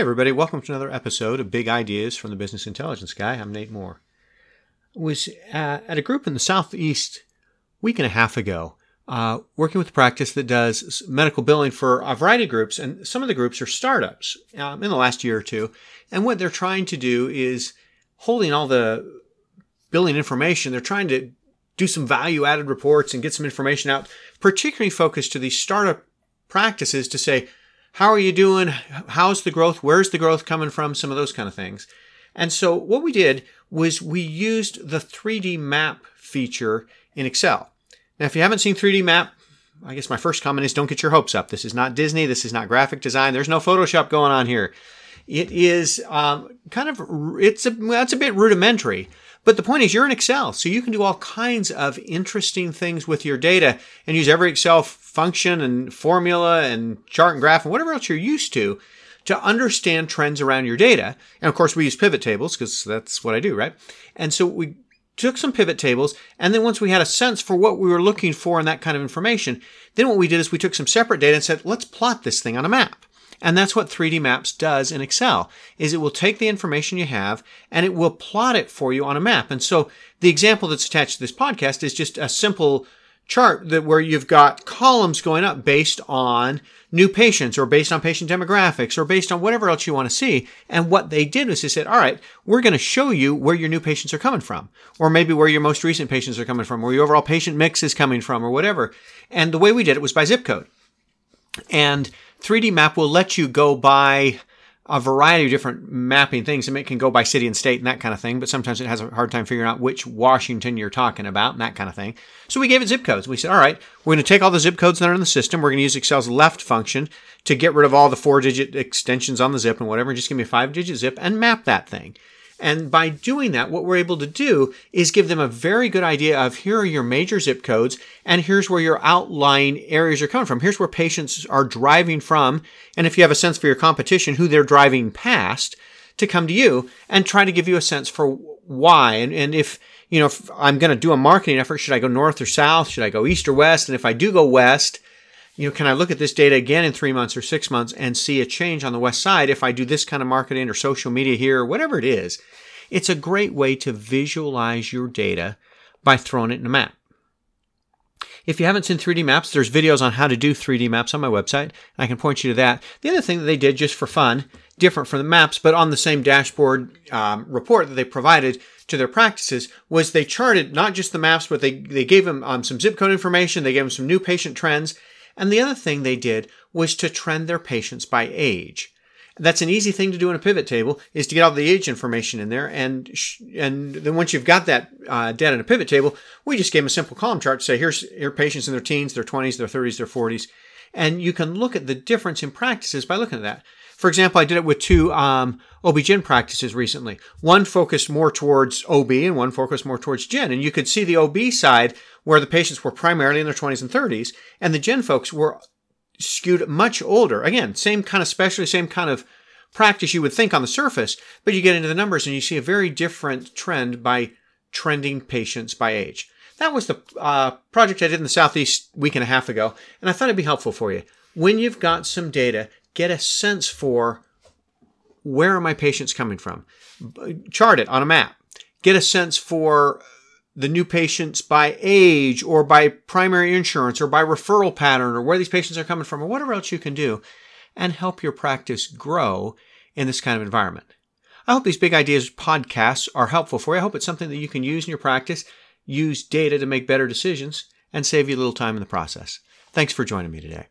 everybody. Welcome to another episode of Big Ideas from the Business Intelligence Guy. I'm Nate Moore. I was uh, at a group in the Southeast week and a half ago, uh, working with a practice that does medical billing for a variety of groups, and some of the groups are startups um, in the last year or two. And what they're trying to do is holding all the billing information, they're trying to do some value added reports and get some information out, particularly focused to these startup practices to say, how are you doing? How's the growth? Where's the growth coming from? Some of those kind of things. And so what we did was we used the 3D map feature in Excel. Now, if you haven't seen 3D map, I guess my first comment is don't get your hopes up. This is not Disney. This is not graphic design. There's no Photoshop going on here. It is um, kind of it's a that's a bit rudimentary, but the point is, you're in Excel, so you can do all kinds of interesting things with your data and use every Excel function and formula and chart and graph and whatever else you're used to to understand trends around your data. And of course, we use pivot tables because that's what I do, right? And so we took some pivot tables, and then once we had a sense for what we were looking for in that kind of information, then what we did is we took some separate data and said, let's plot this thing on a map. And that's what 3D Maps does in Excel, is it will take the information you have and it will plot it for you on a map. And so the example that's attached to this podcast is just a simple chart that where you've got columns going up based on new patients or based on patient demographics or based on whatever else you want to see. And what they did was they said, all right, we're going to show you where your new patients are coming from, or maybe where your most recent patients are coming from, or your overall patient mix is coming from, or whatever. And the way we did it was by zip code. And 3D map will let you go by a variety of different mapping things. and it can go by city and state and that kind of thing, but sometimes it has a hard time figuring out which Washington you're talking about and that kind of thing. So we gave it zip codes. We said, all right, we're going to take all the zip codes that are in the system. We're going to use Excel's left function to get rid of all the four digit extensions on the zip and whatever, and just give me a five digit zip and map that thing. And by doing that, what we're able to do is give them a very good idea of here are your major zip codes and here's where your outlying areas are coming from. Here's where patients are driving from. And if you have a sense for your competition, who they're driving past to come to you and try to give you a sense for why. And, and if, you know, if I'm going to do a marketing effort, should I go north or south? Should I go east or west? And if I do go west, you know, can I look at this data again in three months or six months and see a change on the west side if I do this kind of marketing or social media here or whatever it is? It's a great way to visualize your data by throwing it in a map. If you haven't seen 3D maps, there's videos on how to do 3D maps on my website. I can point you to that. The other thing that they did just for fun, different from the maps, but on the same dashboard um, report that they provided to their practices, was they charted not just the maps, but they, they gave them um, some zip code information, they gave them some new patient trends, and the other thing they did was to trend their patients by age. That's an easy thing to do in a pivot table is to get all the age information in there. And, sh- and then once you've got that uh, data in a pivot table, we just gave them a simple column chart to say, here's your patients in their teens, their 20s, their 30s, their 40s. And you can look at the difference in practices by looking at that. For example, I did it with two um, OB-GYN practices recently. One focused more towards OB and one focused more towards GYN. And you could see the OB side where the patients were primarily in their 20s and 30s, and the GYN folks were skewed much older. Again, same kind of specialty, same kind of practice you would think on the surface, but you get into the numbers and you see a very different trend by trending patients by age. That was the uh, project I did in the Southeast week and a half ago, and I thought it'd be helpful for you. When you've got some data, get a sense for where are my patients coming from. Chart it on a map. Get a sense for the new patients by age or by primary insurance or by referral pattern or where these patients are coming from or whatever else you can do and help your practice grow in this kind of environment. I hope these big ideas podcasts are helpful for you. I hope it's something that you can use in your practice, use data to make better decisions, and save you a little time in the process. Thanks for joining me today.